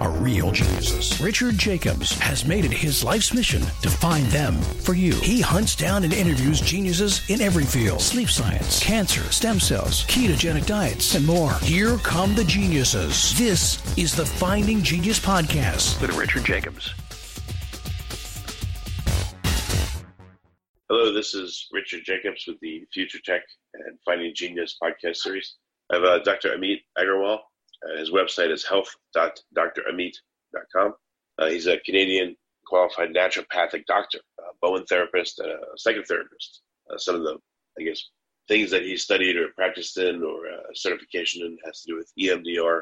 are real geniuses. Richard Jacobs has made it his life's mission to find them for you. He hunts down and interviews geniuses in every field sleep science, cancer, stem cells, ketogenic diets, and more. Here come the geniuses. This is the Finding Genius Podcast with Richard Jacobs. Hello, this is Richard Jacobs with the Future Tech and Finding Genius podcast series. I have uh, Dr. Amit Agarwal uh, his website is health.dramit.com. Uh, he's a Canadian qualified naturopathic doctor, a Bowen therapist, and a psychotherapist. Uh, some of the, I guess, things that he studied or practiced in or uh, certification in has to do with EMDR,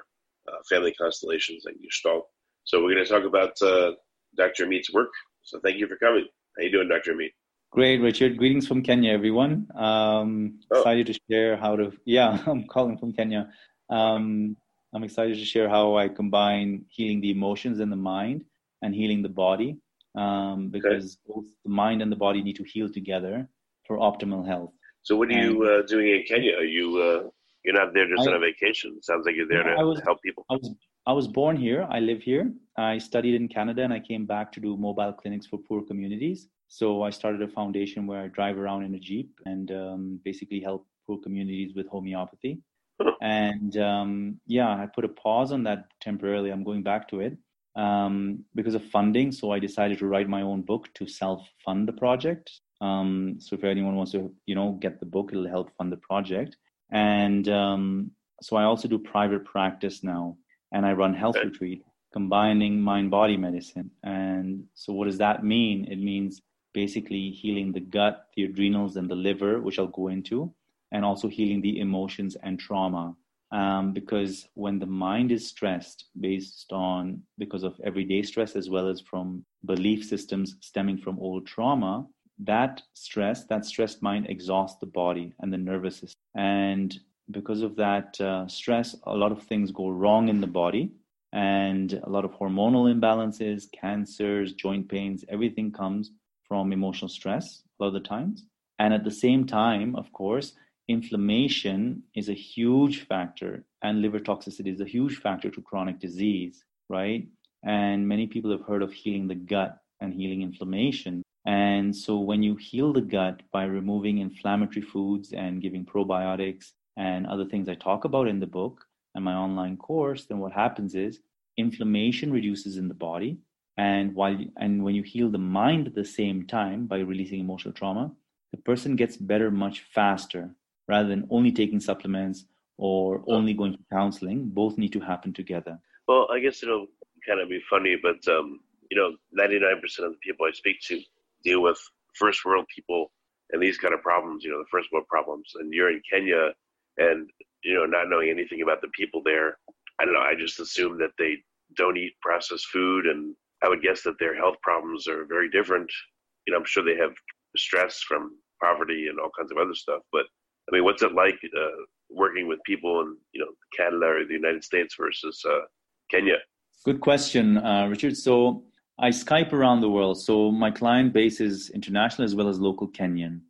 uh, family constellations, and Gestalt. So we're going to talk about uh, Dr. Amit's work. So thank you for coming. How you doing, Dr. Amit? Great, Richard. Greetings from Kenya, everyone. Um, oh. Excited to share how to. Yeah, I'm calling from Kenya. Um, I'm excited to share how I combine healing the emotions and the mind and healing the body um, because okay. both the mind and the body need to heal together for optimal health. So, what are and, you uh, doing in Kenya? Are you uh, you're not there just I, on a vacation? It sounds like you're there to was, help people. I was I was born here. I live here. I studied in Canada, and I came back to do mobile clinics for poor communities. So I started a foundation where I drive around in a jeep and um, basically help poor communities with homeopathy and um, yeah, I put a pause on that temporarily. I'm going back to it um, because of funding. So I decided to write my own book to self-fund the project. Um, so if anyone wants to, you know, get the book, it'll help fund the project. And um, so I also do private practice now, and I run health okay. retreat, combining mind-body medicine. And so what does that mean? It means basically healing the gut, the adrenals, and the liver, which I'll go into and also healing the emotions and trauma. Um, because when the mind is stressed based on because of everyday stress as well as from belief systems stemming from old trauma that stress that stressed mind exhausts the body and the nervous system and because of that uh, stress a lot of things go wrong in the body and a lot of hormonal imbalances cancers joint pains everything comes from emotional stress a lot of the times and at the same time of course inflammation is a huge factor and liver toxicity is a huge factor to chronic disease, right? And many people have heard of healing the gut and healing inflammation. And so when you heal the gut by removing inflammatory foods and giving probiotics and other things I talk about in the book and my online course, then what happens is inflammation reduces in the body. And while and when you heal the mind at the same time by releasing emotional trauma, the person gets better much faster rather than only taking supplements or only going to counseling. Both need to happen together. Well, I guess it'll kind of be funny, but um, you know, 99% of the people I speak to deal with first world people and these kind of problems, you know, the first world problems. And you're in Kenya and, you know, not knowing anything about the people there, I don't know, I just assume that they don't eat processed food. And I would guess that their health problems are very different. You know, I'm sure they have stress from poverty and all kinds of other stuff, but I mean, what's it like uh, working with people in you know Canada or the United States versus uh, Kenya? Good question, uh, Richard. So I Skype around the world. So my client base is international as well as local Kenyan,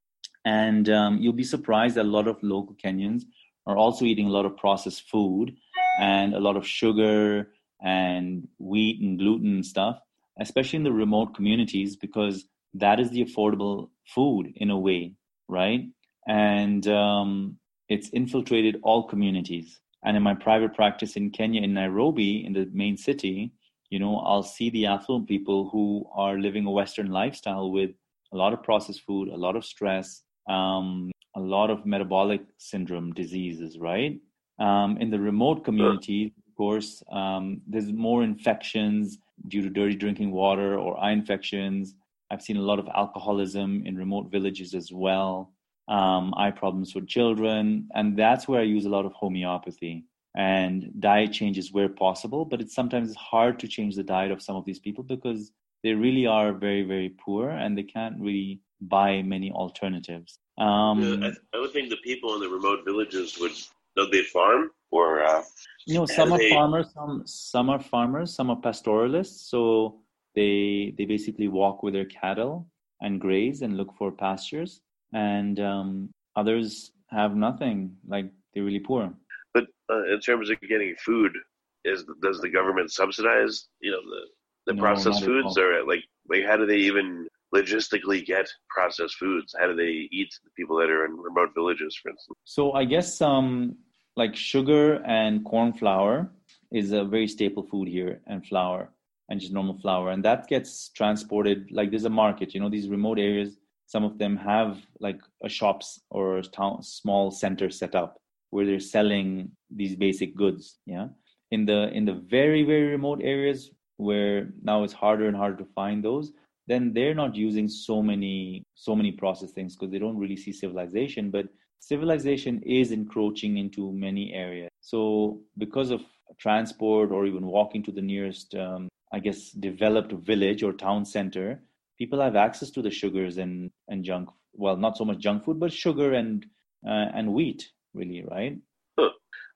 and um, you'll be surprised that a lot of local Kenyans are also eating a lot of processed food and a lot of sugar and wheat and gluten and stuff, especially in the remote communities because that is the affordable food in a way, right? And um, it's infiltrated all communities. And in my private practice in Kenya, in Nairobi, in the main city, you know, I'll see the affluent people who are living a Western lifestyle with a lot of processed food, a lot of stress, um, a lot of metabolic syndrome diseases, right? Um, in the remote communities, of course, um, there's more infections due to dirty drinking water or eye infections. I've seen a lot of alcoholism in remote villages as well um, eye problems for children. And that's where I use a lot of homeopathy and diet changes where possible. But it's sometimes hard to change the diet of some of these people because they really are very, very poor and they can't really buy many alternatives. Um, yeah, I, I, would think the people in the remote villages would do they farm or? Uh, you know, some are they- farmers, some some are farmers, some are pastoralists. So they they basically walk with their cattle and graze and look for pastures, and um, others have nothing. Like they're really poor. But uh, in terms of getting food, is does the government subsidize you know the the No, processed foods, or like like how do they even logistically get processed foods? How do they eat the people that are in remote villages, for instance? So I guess um, like sugar and corn flour is a very staple food here, and flour and just normal flour, and that gets transported. Like there's a market, you know, these remote areas. Some of them have like a shops or a town, small center set up where they're selling these basic goods. Yeah, in the in the very very remote areas where now it's harder and harder to find those then they're not using so many so many processed things because they don't really see civilization but civilization is encroaching into many areas so because of transport or even walking to the nearest um, i guess developed village or town center people have access to the sugars and and junk well not so much junk food but sugar and uh, and wheat really right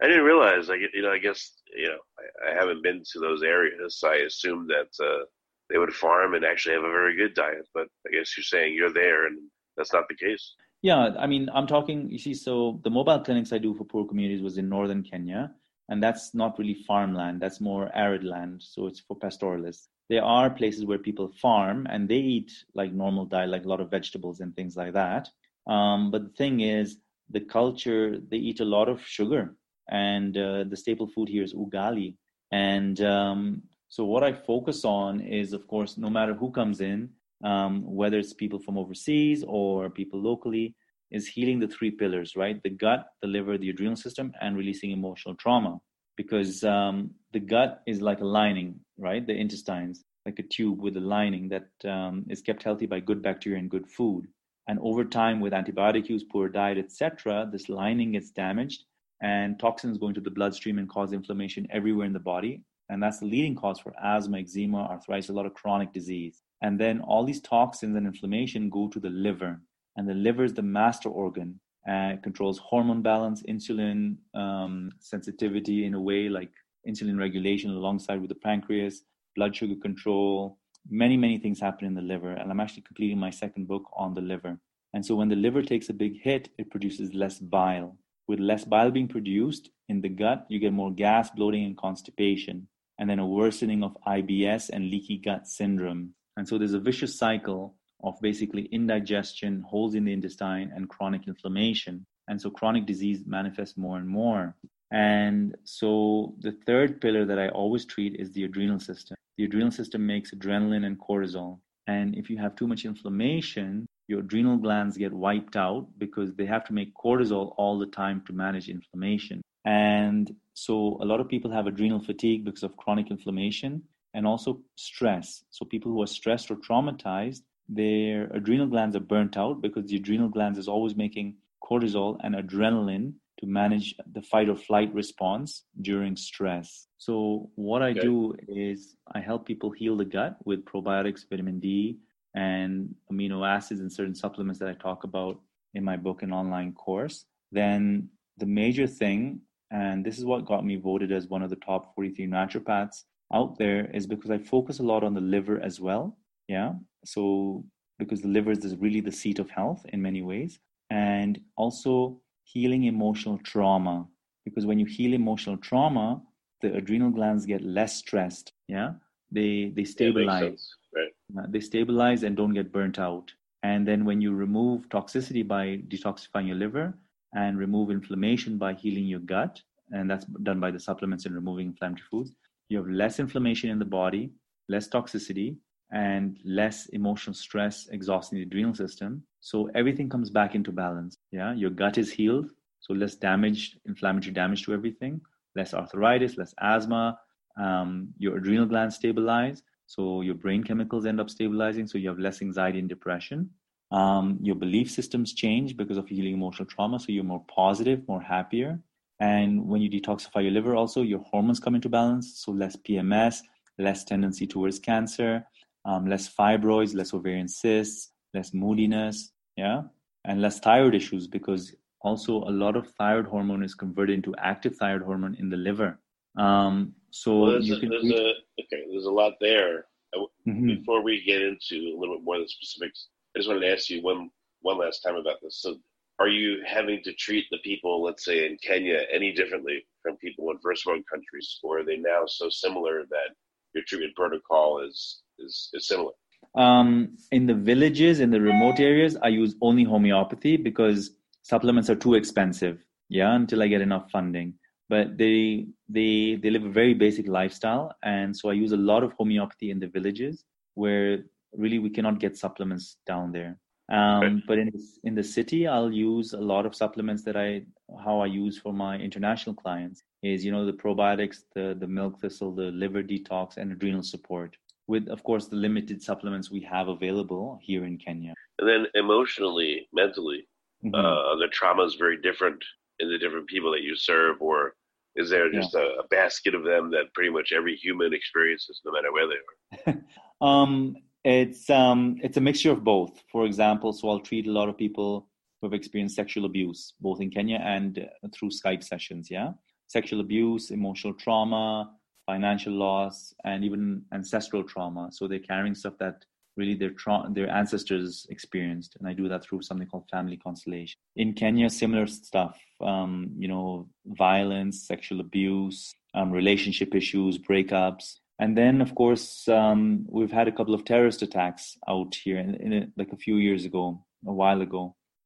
I didn't realize. Like you know, I guess you know, I, I haven't been to those areas, so I assumed that uh, they would farm and actually have a very good diet. But I guess you're saying you're there, and that's not the case. Yeah, I mean, I'm talking, you see, so the mobile clinics I do for poor communities was in northern Kenya, and that's not really farmland, that's more arid land. So it's for pastoralists. There are places where people farm and they eat like normal diet, like a lot of vegetables and things like that. Um, but the thing is, the culture, they eat a lot of sugar, and uh, the staple food here is ugali. And um, so, what I focus on is, of course, no matter who comes in, um, whether it's people from overseas or people locally, is healing the three pillars, right? The gut, the liver, the adrenal system, and releasing emotional trauma. Because um, the gut is like a lining, right? The intestines, like a tube with a lining that um, is kept healthy by good bacteria and good food. And over time, with antibiotic use, poor diet, etc., this lining gets damaged, and toxins go into the bloodstream and cause inflammation everywhere in the body. And that's the leading cause for asthma, eczema, arthritis, a lot of chronic disease. And then all these toxins and inflammation go to the liver. And the liver is the master organ and it controls hormone balance, insulin um, sensitivity in a way like insulin regulation alongside with the pancreas, blood sugar control. Many, many things happen in the liver. And I'm actually completing my second book on the liver. And so when the liver takes a big hit, it produces less bile. With less bile being produced in the gut, you get more gas, bloating, and constipation, and then a worsening of IBS and leaky gut syndrome. And so there's a vicious cycle of basically indigestion, holes in the intestine, and chronic inflammation. And so chronic disease manifests more and more. And so the third pillar that I always treat is the adrenal system. The adrenal system makes adrenaline and cortisol. And if you have too much inflammation, your adrenal glands get wiped out because they have to make cortisol all the time to manage inflammation. And so a lot of people have adrenal fatigue because of chronic inflammation and also stress. So people who are stressed or traumatized, their adrenal glands are burnt out because the adrenal glands is always making cortisol and adrenaline to manage the fight or flight response during stress. So what I Okay. do is I help people heal the gut with probiotics, vitamin D, and amino acids and certain supplements that I talk about in my book and online course. Then the major thing, and this is what got me voted as one of the top 43 naturopaths out there, is because I focus a lot on the liver as well. Yeah. So because the liver is really the seat of health in many ways, and also healing emotional trauma. Because when you heal emotional trauma, the adrenal glands get less stressed. Yeah. They they stabilize. Right. Uh, they stabilize and don't get burnt out. And then when you remove toxicity by detoxifying your liver and remove inflammation by healing your gut, and that's done by the supplements and removing inflammatory foods, you have less inflammation in the body, less toxicity, and less emotional stress exhausting the adrenal system. So everything comes back into balance. Yeah, your gut is healed, so less damage, inflammatory damage to everything, less arthritis, less asthma. Um, your adrenal glands stabilize, so your brain chemicals end up stabilizing, so you have less anxiety and depression. Um, your belief systems change because of healing emotional trauma, so you're more positive, more happier. And when you detoxify your liver, also your hormones come into balance, so less PMS, less tendency towards cancer, um, less fibroids, less ovarian cysts, less moodiness, yeah, and less thyroid issues because also a lot of thyroid hormone is converted into active thyroid hormone in the liver. Um, so well, there's, you a, can there's a okay. There's a lot there. I- Mhm. Before we get into a little bit more of the specifics, I just wanted to ask you one one last time about this. So, are you having to treat the people, let's say in Kenya, any differently from people in first world countries, or are they now so similar that your treatment protocol is is, is similar? Um, in the villages, in the remote areas, I use only homeopathy because supplements are too expensive. Yeah, until I get enough funding. But they they they live a very basic lifestyle, and so I use a lot of homeopathy in the villages where really we cannot get supplements down there. Um, Okay. But in in the city, I'll use a lot of supplements that I how I use for my international clients is you know the probiotics, the the milk thistle, the liver detox, and adrenal support with of course the limited supplements we have available here in Kenya. And then emotionally, mentally, Mhm. uh, the trauma is very different in the different people that you serve, or is there Yeah. just a, a basket of them that pretty much every human experiences, no matter where they are? um, it's um, it's a mixture of both. For example, so I'll treat a lot of people who have experienced sexual abuse, both in Kenya and uh, through Skype sessions. Yeah, sexual abuse, emotional trauma, financial loss, and even ancestral trauma. So they're carrying stuff that really their tra- their ancestors experienced, and I do that through something called family constellation. In Kenya, similar stuff. Um, you know, violence, sexual abuse, um, relationship issues, breakups, and then of course um, we've had a couple of terrorist attacks out here, in, in it, like a few years ago, a while ago,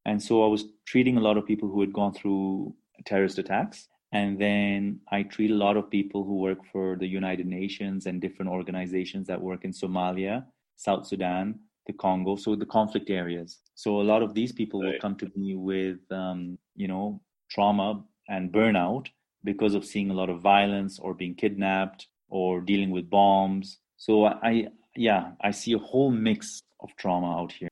and so I was treating a lot of people who had gone through terrorist attacks. And then I treat a lot of people who work for the United Nations and different organizations that work in Somalia, South Sudan, the Congo, so the conflict areas. So a lot of these people will come to me with, um, you know, trauma and burnout because of seeing a lot of violence or being kidnapped or dealing with bombs. So I, yeah, I see a whole mix of trauma out here.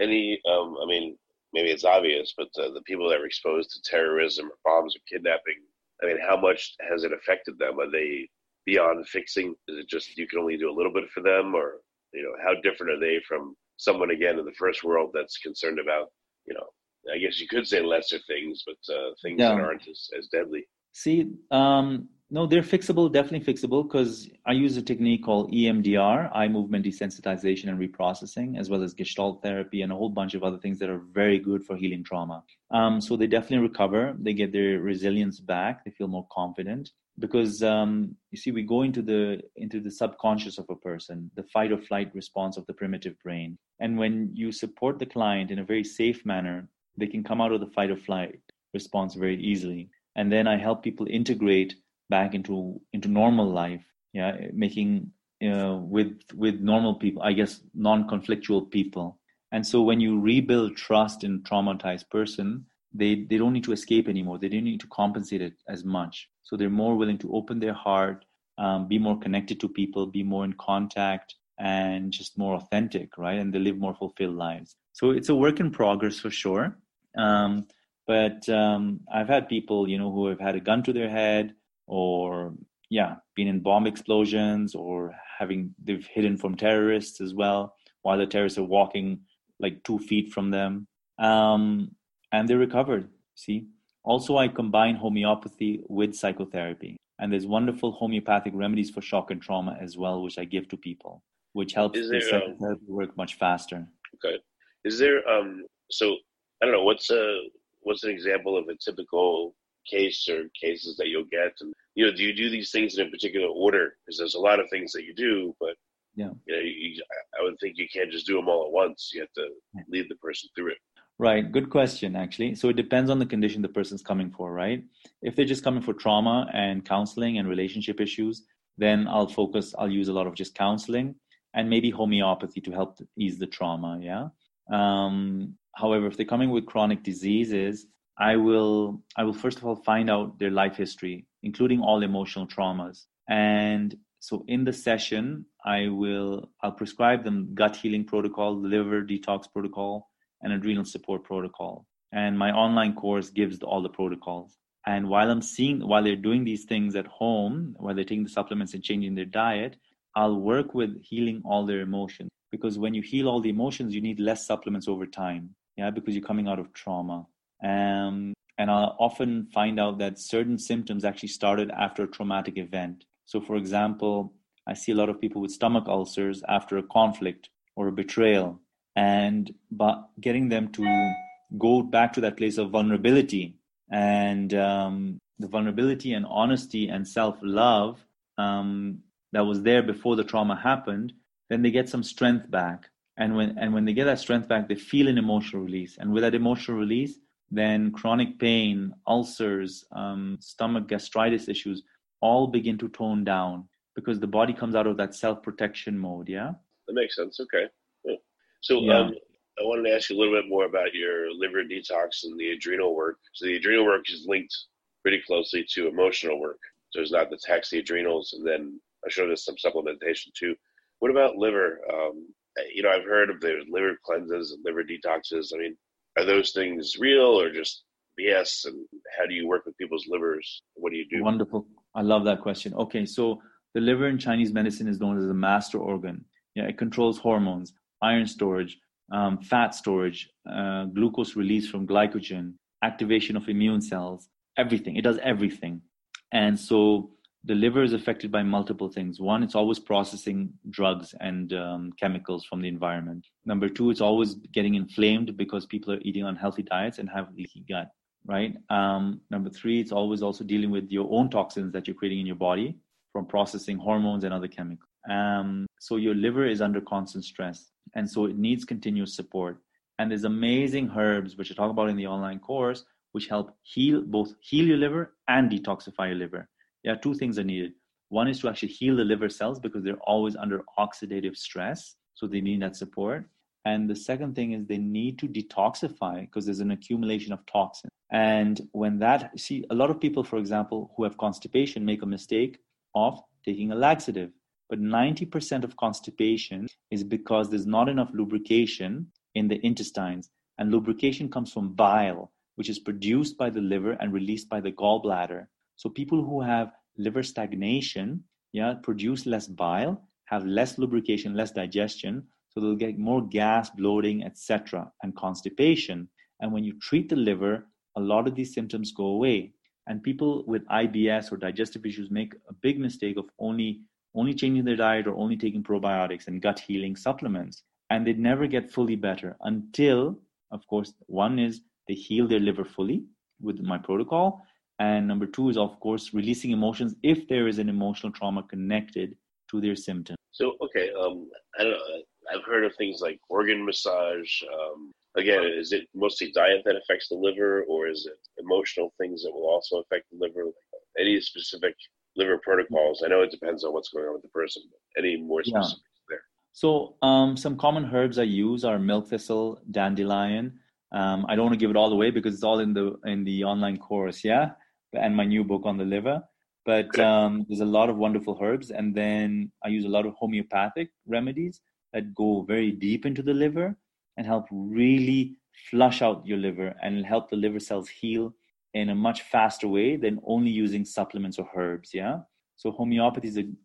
Any, um, I mean, maybe it's obvious, but uh, the people that are exposed to terrorism or bombs or kidnapping, I mean, how much has it affected them? Are they beyond fixing? Is it just you can only do a little bit for them, or you know, how different are they from someone again in the first world that's concerned about, you know, I guess you could say lesser things, but uh, things that aren't as, as deadly. See, um, no, they're fixable, definitely fixable, because I use a technique called EMDR, eye movement desensitization and reprocessing, as well as Gestalt therapy and a whole bunch of other things that are very good for healing trauma. Um, so they definitely recover, they get their resilience back, they feel more confident. Because um, you see, we go into the into the subconscious of a person, the fight or flight response of the primitive brain, and when you support the client in a very safe manner, they can come out of the fight or flight response very easily and then i help people integrate back into into normal life yeah making uh, with with normal people i guess non-conflictual people. And so when you rebuild trust in traumatized person they they don't need to escape anymore. They don't need to compensate it as much. So they're more willing to open their heart um, be more connected to people be more in contact and just more authentic right? And they live more fulfilled lives. So it's a work in progress for sure. Um, but um, I've had people, you know, who have had a gun to their head, or yeah, been in bomb explosions, or having they've hidden from terrorists as well, while the terrorists are walking like two feet from them, um, and they recovered. See, also I combine homeopathy with psychotherapy, and there's wonderful homeopathic remedies for shock and trauma as well, which I give to people, which helps Is the there, um, psychotherapy work much faster. Okay. Is there um so I don't know what's a what's an example of a typical case or cases that you'll get and you know do you do these things in a particular order because there's a lot of things that you do but Yeah. you know you, I would think you can't just do them all at once you have to lead the person through it Right, good question, actually. So it depends on the condition the person's coming for, right? If they're just coming for trauma and counseling and relationship issues, then I'll focus, I'll use a lot of just counseling and maybe homeopathy to help ease the trauma, yeah? Um, however, if they're coming with chronic diseases, I will, I will first of all find out their life history, including all emotional traumas. And so in the session, I will, I'll prescribe them gut healing protocol, liver detox protocol, and adrenal support protocol. And my online course gives all the protocols. And while I'm seeing, while they're doing these things at home, while they're taking the supplements and changing their diet, I'll work with healing all their emotions. Because when you heal all the emotions, you need less supplements over time. Yeah, because you're coming out of trauma. Um, and I'll often find out that certain symptoms actually started after a traumatic event. So, for example, I see a lot of people with stomach ulcers after a conflict or a betrayal, and but getting them to go back to that place of vulnerability and um, the vulnerability and honesty and self-love um, that was there before the trauma happened, then they get some strength back. And when and when they get that strength back, they feel an emotional release. And with that emotional release, then chronic pain, ulcers, um, stomach gastritis issues all begin to tone down because the body comes out of that self protection mode. Yeah. That makes sense. Okay. Yeah. So yeah. Um, I wanted to ask you a little bit more about your liver detox and the adrenal work. So the adrenal work is linked pretty closely to emotional work. So it's not the tax the adrenals, and then I'm sure there's some supplementation too. What about liver? Um, you know, I've heard of the liver cleanses and liver detoxes. I mean, are those things real or just BS? And how do you work with people's livers? What do you do? Wonderful. I love that question. Okay, so the liver in Chinese medicine is known as the master organ. Yeah, it controls hormones, iron storage, um, fat storage, uh, glucose release from glycogen, activation of immune cells, everything. It does everything. And so the liver is affected by multiple things. One, it's always processing drugs and um, chemicals from the environment. Number two, it's always getting inflamed because people are eating unhealthy diets and have leaky gut, right? Um, number three, it's always also dealing with your own toxins that you're creating in your body from processing hormones and other chemicals. Um, so your liver is under constant stress, and so it needs continuous support. And there's amazing herbs, which I talk about in the online course, which help heal both heal your liver and detoxify your liver yeah, two things are needed. One is to actually heal the liver cells because they're always under oxidative stress. So they need that support. And the second thing is they need to detoxify because there's an accumulation of toxins. And when that, see, a lot of people, for example, who have constipation make a mistake of taking a laxative. But 90% of constipation is because there's not enough lubrication in the intestines. And lubrication comes from bile, which is produced by the liver and released by the gallbladder. So people who have liver stagnation, yeah, produce less bile, have less lubrication, less digestion, so they'll get more gas, bloating, etc., and constipation. And when you treat the liver, a lot of these symptoms go away. And people with IBS or digestive issues make a big mistake of only only changing their diet or only taking probiotics and gut healing supplements. And they never get fully better until, of course, one is they heal their liver fully with my protocol and number two is, of course, releasing emotions if there is an emotional trauma connected to their symptom. So, okay, um, I don't know. I've heard of things like organ massage. Um, again, is it mostly diet that affects the liver, or is it emotional things that will also affect the liver? Any specific liver protocols? I know it depends on what's going on with the person. But any more specifics yeah. there? So, um, some common herbs I use are milk thistle, dandelion. Um, I don't want to give it all away because it's all in the in the online course. Yeah, and my new book on the liver. But um, there's a lot of wonderful herbs, and then I use a lot of homeopathic remedies that go very deep into the liver and help really flush out your liver and help the liver cells heal in a much faster way than only using supplements or herbs. Yeah. So homeopathy is an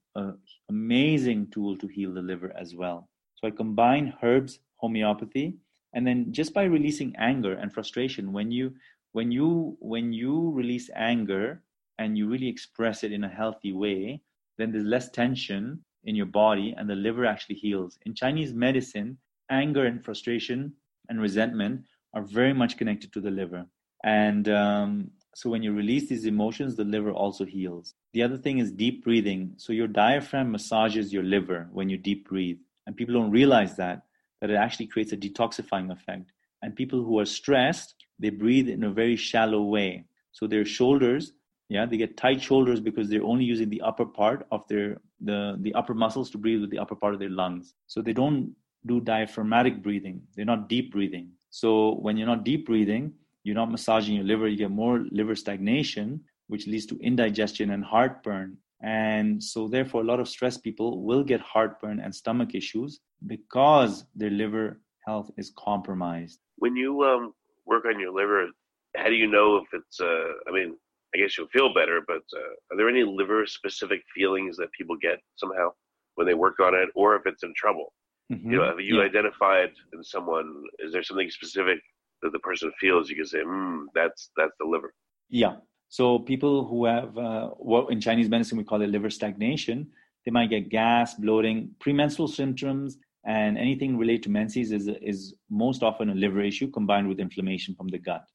amazing tool to heal the liver as well. So I combine herbs, homeopathy, and then just by releasing anger and frustration, when you when you when you release anger and you really express it in a healthy way then there's less tension in your body and the liver actually heals. In chinese medicine anger and frustration and resentment are very much connected to the liver. And um, so when you release these emotions the liver also heals. The other thing is deep breathing. So your diaphragm massages your liver when you deep breathe. And people don't realize that that it actually creates a detoxifying effect. And people who are stressed they breathe in a very shallow way. So their shoulders, yeah, they get tight shoulders because they're only using the upper part of their the the upper muscles to breathe with the upper part of their lungs. So they don't do diaphragmatic breathing. They're not deep breathing. So when you're not deep breathing, you're not massaging your liver, you get more liver stagnation, which leads to indigestion and heartburn. And so, therefore, a lot of stressed people will get heartburn and stomach issues because their liver health is compromised. When you um, work on your liver, how do you know if it's? Uh, I mean, I guess you'll feel better, but uh, are there any liver specific feelings that people get somehow when they work on it, or if it's in trouble? Mm-hmm. You know, have you yeah. identified in someone? Is there something specific that the person feels, you can say, mm, that's that's the liver. Yeah. So people who have uh, what in Chinese medicine we call it liver stagnation, they might get gas, bloating, premenstrual symptoms, and anything related to menses is is most often a liver issue combined with inflammation from the gut.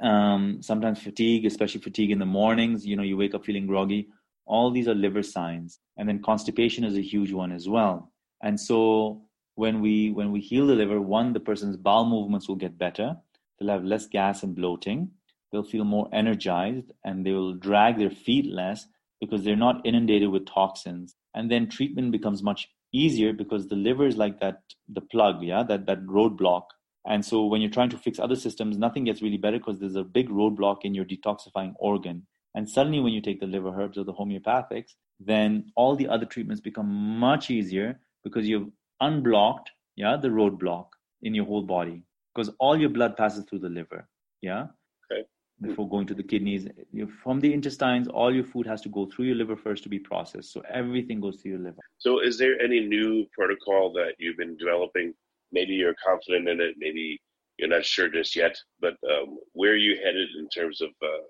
Um, sometimes fatigue, especially fatigue in the mornings. You know, you wake up feeling groggy. All these are liver signs, and then constipation is a huge one as well. And so when we when we heal the liver, one the person's bowel movements will get better. They'll have less gas and bloating. They'll feel more energized, and they will drag their feet less because they're not inundated with toxins. And then treatment becomes much easier because the liver is like that the plug, yeah, that that roadblock. And so when you're trying to fix other systems, nothing gets really better because there's a big roadblock in your detoxifying organ. And suddenly, when you take the liver herbs or the homeopathics, then all the other treatments become much easier because you've unblocked, yeah, the roadblock in your whole body because all your blood passes through the liver, yeah. Before going to the kidneys, from the intestines, all your food has to go through your liver first to be processed. So everything goes through your liver. So, is there any new protocol that you've been developing? Maybe you're confident in it, maybe you're not sure just yet, but um, where are you headed in terms of uh,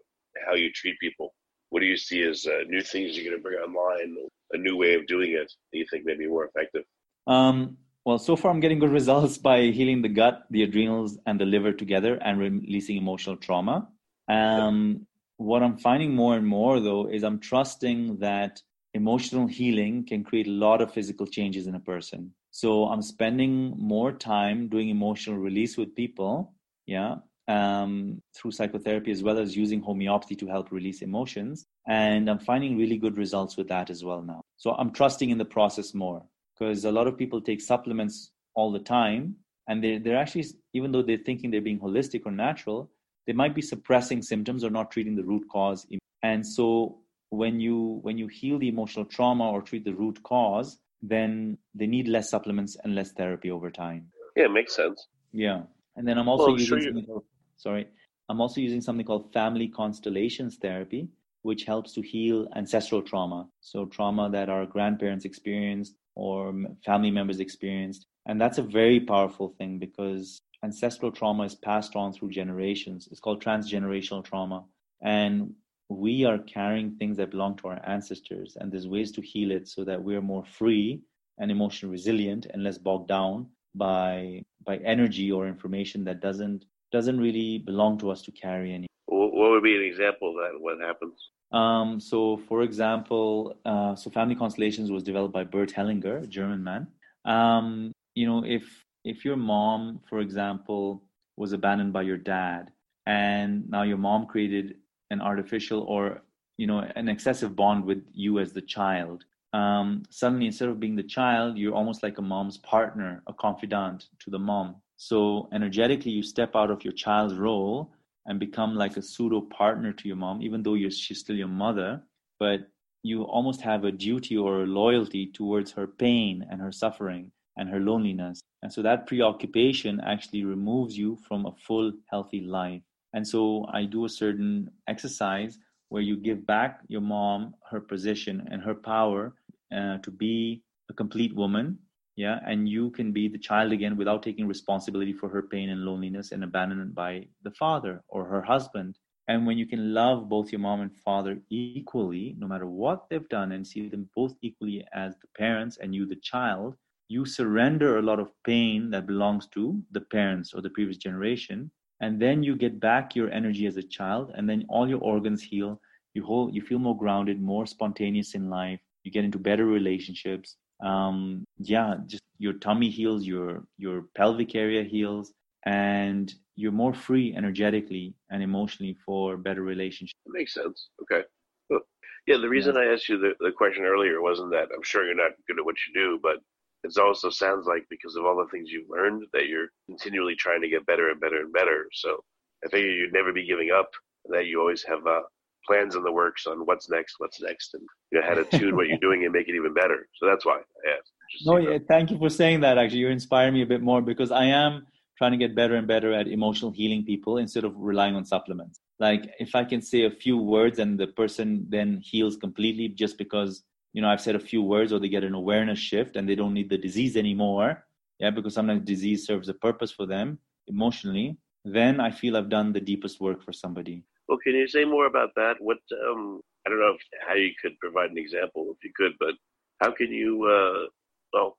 how you treat people? What do you see as uh, new things you're going to bring online, a new way of doing it that you think may be more effective? Um, well, so far I'm getting good results by healing the gut, the adrenals, and the liver together and releasing emotional trauma. Um, what I'm finding more and more, though, is I'm trusting that emotional healing can create a lot of physical changes in a person. So I'm spending more time doing emotional release with people, yeah, um, through psychotherapy as well as using homeopathy to help release emotions. And I'm finding really good results with that as well now. So I'm trusting in the process more because a lot of people take supplements all the time and they're, they're actually, even though they're thinking they're being holistic or natural, they might be suppressing symptoms or not treating the root cause. And so when you when you heal the emotional trauma or treat the root cause, then they need less supplements and less therapy over time. Yeah, it makes sense. Yeah. And then I'm also well, using sure something sorry, I'm also using something called family constellations therapy, which helps to heal ancestral trauma. So, trauma that our grandparents experienced or family members experienced. And that's a very powerful thing because ancestral trauma is passed on through generations. It's called transgenerational trauma. And we are carrying things that belong to our ancestors. And there's ways to heal it so that we're more free and emotionally resilient and less bogged down by by energy or information that doesn't doesn't really belong to us to carry any. What would be an example of that? What happens? Um, so, for example, uh, so Family Constellations was developed by Bert Hellinger, a German man. Um, you know, if if your mom, for example, was abandoned by your dad, and now your mom created an artificial or you know an excessive bond with you as the child, um, suddenly instead of being the child, you're almost like a mom's partner, a confidant to the mom. So energetically, you step out of your child's role and become like a pseudo partner to your mom, even though she's still your mother. But you almost have a duty or a loyalty towards her pain and her suffering and her loneliness. And so that preoccupation actually removes you from a full, healthy life. And so I do a certain exercise where you give back your mom her position and her power uh, to be a complete woman yeah and you can be the child again without taking responsibility for her pain and loneliness and abandonment by the father or her husband and when you can love both your mom and father equally no matter what they've done and see them both equally as the parents and you the child you surrender a lot of pain that belongs to the parents or the previous generation and then you get back your energy as a child and then all your organs heal you hold you feel more grounded more spontaneous in life you get into better relationships um, yeah, just your tummy heals, your your pelvic area heals, and you're more free energetically and emotionally for better relationships. That makes sense. Okay. Yeah, the reason yeah. I asked you the, the question earlier wasn't that I'm sure you're not good at what you do, but it also sounds like because of all the things you've learned that you're continually trying to get better and better and better. So I figure you'd never be giving up, and that you always have uh, plans in the works on what's next, what's next, and you know how to tune what you're doing and make it even better. So that's why I asked. No, yeah, thank you for saying that. Actually, you inspire me a bit more because I am trying to get better and better at emotional healing people instead of relying on supplements. Like if I can say a few words and the person then heals completely just because you know I've said a few words or they get an awareness shift and they don't need the disease anymore. Yeah, because sometimes disease serves a purpose for them emotionally then I feel I've done the deepest work for somebody. Well, can you say more about that? What um, I don't know if, how you could provide an example if you could, but how can you? Uh, well,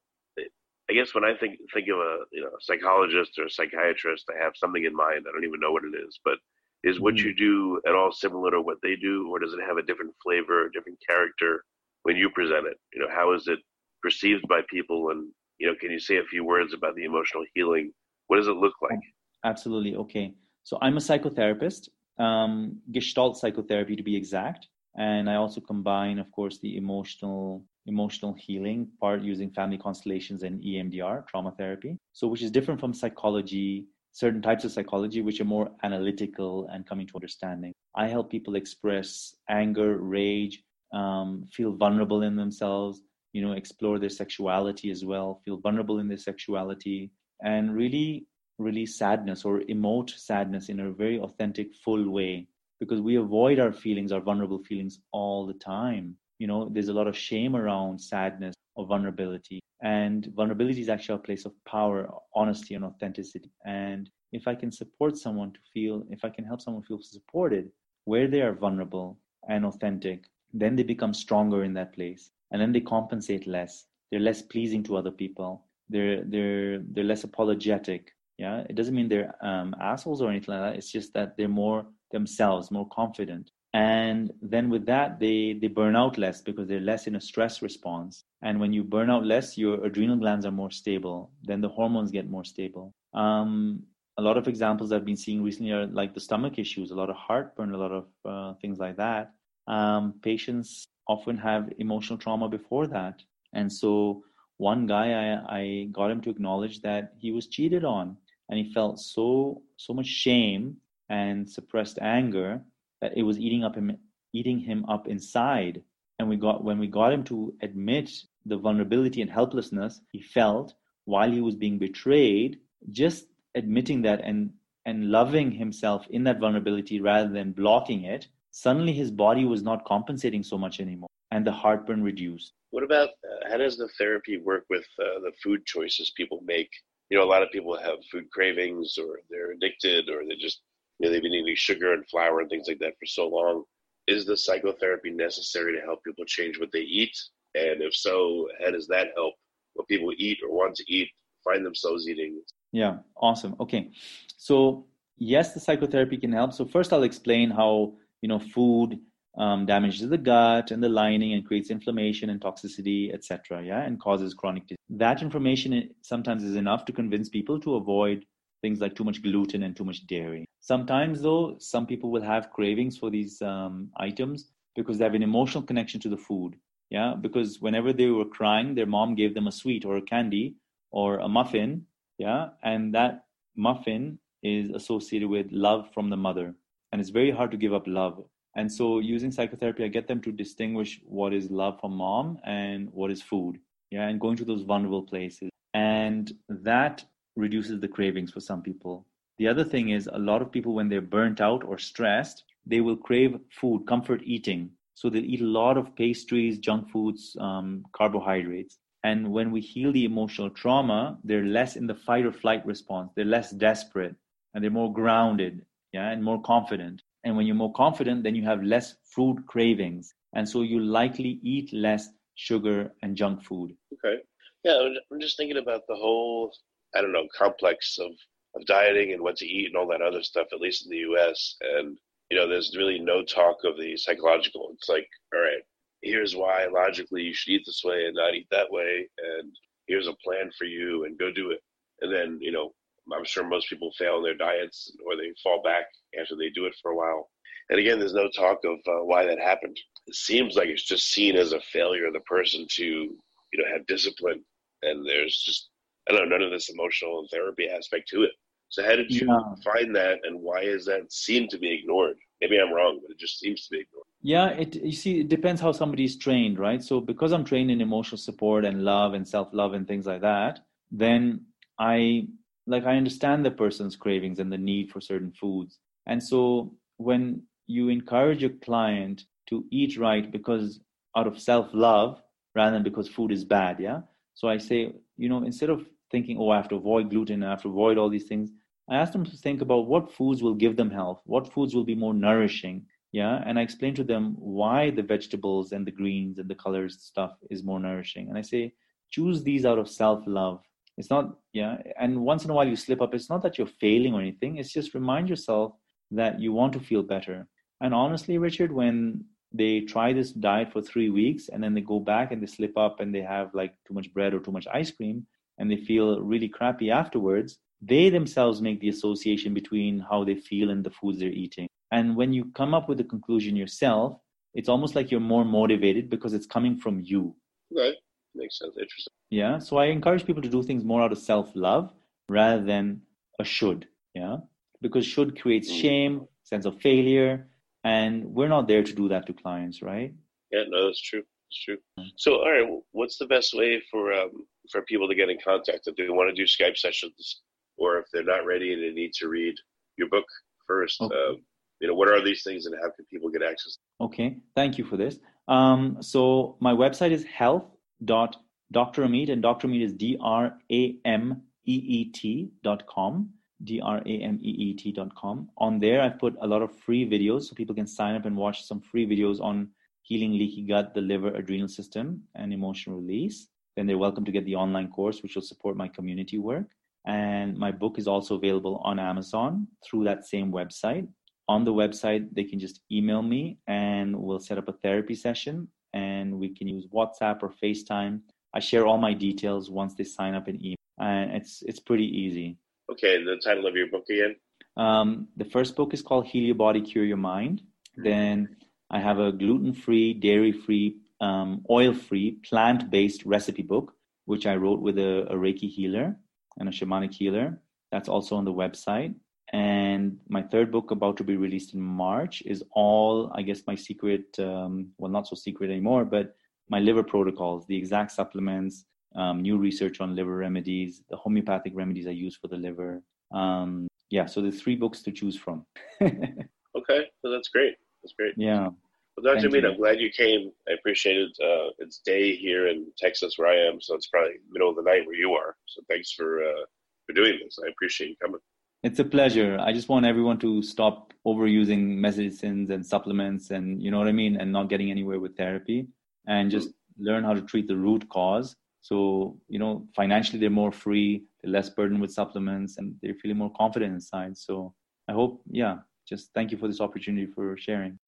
I guess when I think think of a you know a psychologist or a psychiatrist, I have something in mind. I don't even know what it is, but is what mm-hmm. you do at all similar to what they do, or does it have a different flavor, a different character when you present it? You know, how is it perceived by people, and you know, can you say a few words about the emotional healing? What does it look like? Absolutely. Okay. So I'm a psychotherapist, um, Gestalt psychotherapy to be exact, and I also combine, of course, the emotional emotional healing part using family constellations and EMDR trauma therapy. So, which is different from psychology, certain types of psychology which are more analytical and coming to understanding. I help people express anger, rage, um, feel vulnerable in themselves, you know, explore their sexuality as well, feel vulnerable in their sexuality, and really release sadness or emote sadness in a very authentic, full way. Because we avoid our feelings, our vulnerable feelings all the time. You know, there's a lot of shame around sadness or vulnerability. And vulnerability is actually a place of power, honesty, and authenticity. And if I can support someone to feel, if I can help someone feel supported where they are vulnerable and authentic, then they become stronger in that place. And then they compensate less. They're less pleasing to other people. They're they're they're less apologetic. Yeah, it doesn't mean they're um, assholes or anything like that. It's just that they're more themselves, more confident and then with that they they burn out less because they're less in a stress response and when you burn out less your adrenal glands are more stable then the hormones get more stable um, a lot of examples i've been seeing recently are like the stomach issues a lot of heartburn a lot of uh, things like that um, patients often have emotional trauma before that. And so one guy I, I got him to acknowledge that he was cheated on and he felt so so much shame and suppressed anger that it was eating up him eating him up inside. And we got when we got him to admit the vulnerability and helplessness he felt while he was being betrayed just admitting that and and loving himself in that vulnerability rather than blocking it suddenly his body was not compensating so much anymore and the heartburn reduced what about uh, how does the therapy work with uh, the food choices people make you know a lot of people have food cravings or they're addicted or they just you know, they've been eating sugar and flour and things like that for so long. Is the psychotherapy necessary to help people change what they eat? And if so, how does that help what people eat or want to eat find themselves eating? Yeah, awesome. Okay. So, yes, the psychotherapy can help. So, first, I'll explain how, you know, food um, damages the gut and the lining and creates inflammation and toxicity, etc. Yeah, and causes chronic disease. That information sometimes is enough to convince people to avoid things like too much gluten and too much dairy. Sometimes, though, some people will have cravings for these um, items because they have an emotional connection to the food. Yeah, because whenever they were crying, their mom gave them a sweet or a candy or a muffin. Yeah, and that muffin is associated with love from the mother. And it's very hard to give up love. And so, using psychotherapy, I get them to distinguish what is love for mom and what is food. Yeah, and going to those vulnerable places. And that reduces the cravings for some people. The other thing is a lot of people, when they're burnt out or stressed, they will crave food, comfort eating. So they'll eat a lot of pastries, junk foods, um, carbohydrates. And when we heal the emotional trauma, they're less in the fight or flight response. They're less desperate and they're more grounded, yeah, and more confident. And when you're more confident, then you have less food cravings. And so you likely eat less sugar and junk food. Okay. Yeah, I'm just thinking about the whole I don't know, complex of, of dieting and what to eat and all that other stuff, at least in the US. And, you know, there's really no talk of the psychological. It's like, all right, here's why logically you should eat this way and not eat that way. And here's a plan for you and go do it. And then, you know, I'm sure most people fail in their diets or they fall back after they do it for a while. And again, there's no talk of uh, why that happened. It seems like it's just seen as a failure of the person to, you know, have discipline. And there's just I don't know, none of this emotional and therapy aspect to it. So how did you yeah. find that, and why is that seem to be ignored? Maybe I'm wrong, but it just seems to be ignored. Yeah, it you see, it depends how somebody's trained, right? So because I'm trained in emotional support and love and self love and things like that, then I like I understand the person's cravings and the need for certain foods. And so when you encourage a client to eat right because out of self love rather than because food is bad, yeah. So I say, you know, instead of thinking, oh, I have to avoid gluten, I have to avoid all these things. I ask them to think about what foods will give them health, what foods will be more nourishing. Yeah. And I explain to them why the vegetables and the greens and the colors stuff is more nourishing. And I say, choose these out of self love. It's not, yeah. And once in a while you slip up. It's not that you're failing or anything. It's just remind yourself that you want to feel better. And honestly, Richard, when they try this diet for three weeks and then they go back and they slip up and they have like too much bread or too much ice cream and they feel really crappy afterwards, they themselves make the association between how they feel and the foods they're eating. And when you come up with the conclusion yourself, it's almost like you're more motivated because it's coming from you. Right. Makes sense. Interesting. Yeah. So I encourage people to do things more out of self love rather than a should. Yeah. Because should creates mm. shame, sense of failure, and we're not there to do that to clients, right? Yeah, no, that's true. It's true. So, all right, what's the best way for um, for people to get in contact if they want to do Skype sessions, or if they're not ready and they need to read your book first? Okay. Uh, you know, what are these things, and how can people get access? Okay, thank you for this. Um, so, my website is health dot Dr. Ameet, and Dr. Ameet is D R A M E E T dot com. D R A M E E T dot com. On there, I've put a lot of free videos so people can sign up and watch some free videos on healing leaky gut, the liver, adrenal system, and emotional release. Then they're welcome to get the online course, which will support my community work. And my book is also available on Amazon through that same website. On the website, they can just email me and we'll set up a therapy session and we can use WhatsApp or FaceTime. I share all my details once they sign up in email. And it's it's pretty easy. Okay, the title of your book again? Um, the first book is called Heal Your Body, Cure Your Mind. Then I have a gluten free, dairy free, um, oil free, plant based recipe book, which I wrote with a, a Reiki healer and a shamanic healer. That's also on the website. And my third book, about to be released in March, is all, I guess, my secret, um, well, not so secret anymore, but my liver protocols, the exact supplements, um, new research on liver remedies, the homeopathic remedies I use for the liver. Um, yeah, so there's three books to choose from. okay, well, that's great. That's great. Yeah. Well, Dr. Mead, I'm glad you came. I appreciate it. Uh, it's day here in Texas where I am, so it's probably middle of the night where you are. So thanks for uh, for doing this. I appreciate you coming. It's a pleasure. I just want everyone to stop overusing medicines and supplements, and you know what I mean, and not getting anywhere with therapy, and just learn how to treat the root cause so, you know, financially they're more free, they're less burdened with supplements, and they're feeling more confident inside. So I hope, yeah, just thank you for this opportunity for sharing.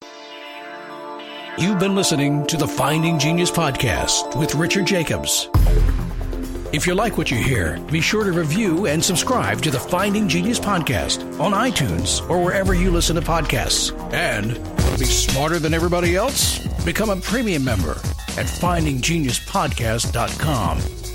You've been listening to the Finding Genius podcast with Richard Jacobs. If you like what you hear, be sure to review and subscribe to the Finding Genius podcast on iTunes or wherever you listen to podcasts. And to be smarter than everybody else? Become a premium member at findinggeniuspodcast.com.